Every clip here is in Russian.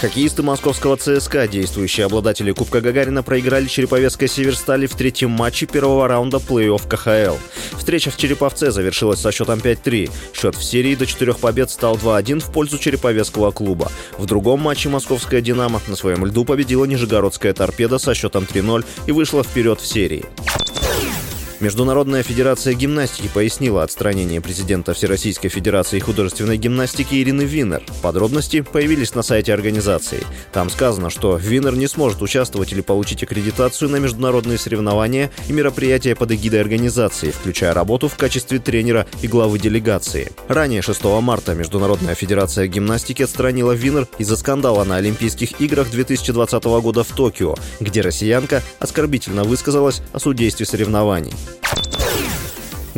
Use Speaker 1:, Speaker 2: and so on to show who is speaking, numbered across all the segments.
Speaker 1: Хоккеисты московского ЦСКА, действующие обладатели Кубка Гагарина, проиграли Череповецкой Северстали в третьем матче первого раунда плей-офф КХЛ. Встреча в Череповце завершилась со счетом 5-3. Счет в серии до четырех побед стал 2-1 в пользу Череповецкого клуба. В другом матче московская «Динамо» на своем льду победила Нижегородская торпеда со счетом 3-0 и вышла вперед в серии. Международная федерация гимнастики пояснила отстранение президента Всероссийской Федерации художественной гимнастики Ирины Винер. Подробности появились на сайте организации. Там сказано, что Винер не сможет участвовать или получить аккредитацию на международные соревнования и мероприятия под эгидой организации, включая работу в качестве тренера и главы делегации. Ранее 6 марта Международная федерация гимнастики отстранила Винер из-за скандала на Олимпийских играх 2020 года в Токио, где россиянка оскорбительно высказалась о судействе соревнований.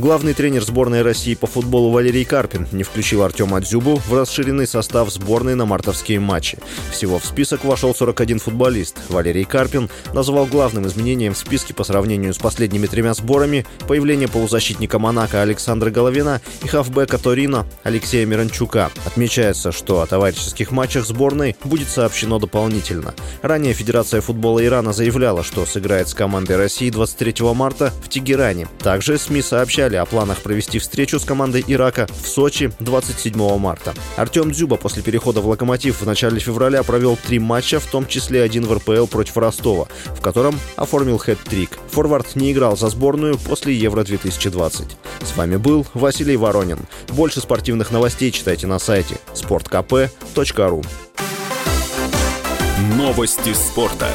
Speaker 1: Главный тренер сборной России по футболу Валерий Карпин не включил Артема Дзюбу в расширенный состав сборной на мартовские матчи. Всего в список вошел 41 футболист. Валерий Карпин назвал главным изменением в списке по сравнению с последними тремя сборами появление полузащитника Монако Александра Головина и хавбека Торино Алексея Миранчука. Отмечается, что о товарищеских матчах сборной будет сообщено дополнительно. Ранее Федерация футбола Ирана заявляла, что сыграет с командой России 23 марта в Тегеране. Также СМИ сообщали сообщали о планах провести встречу с командой Ирака в Сочи 27 марта. Артем Дзюба после перехода в «Локомотив» в начале февраля провел три матча, в том числе один в РПЛ против Ростова, в котором оформил хэт-трик. Форвард не играл за сборную после Евро-2020. С вами был Василий Воронин. Больше спортивных новостей читайте на сайте sportkp.ru
Speaker 2: Новости спорта.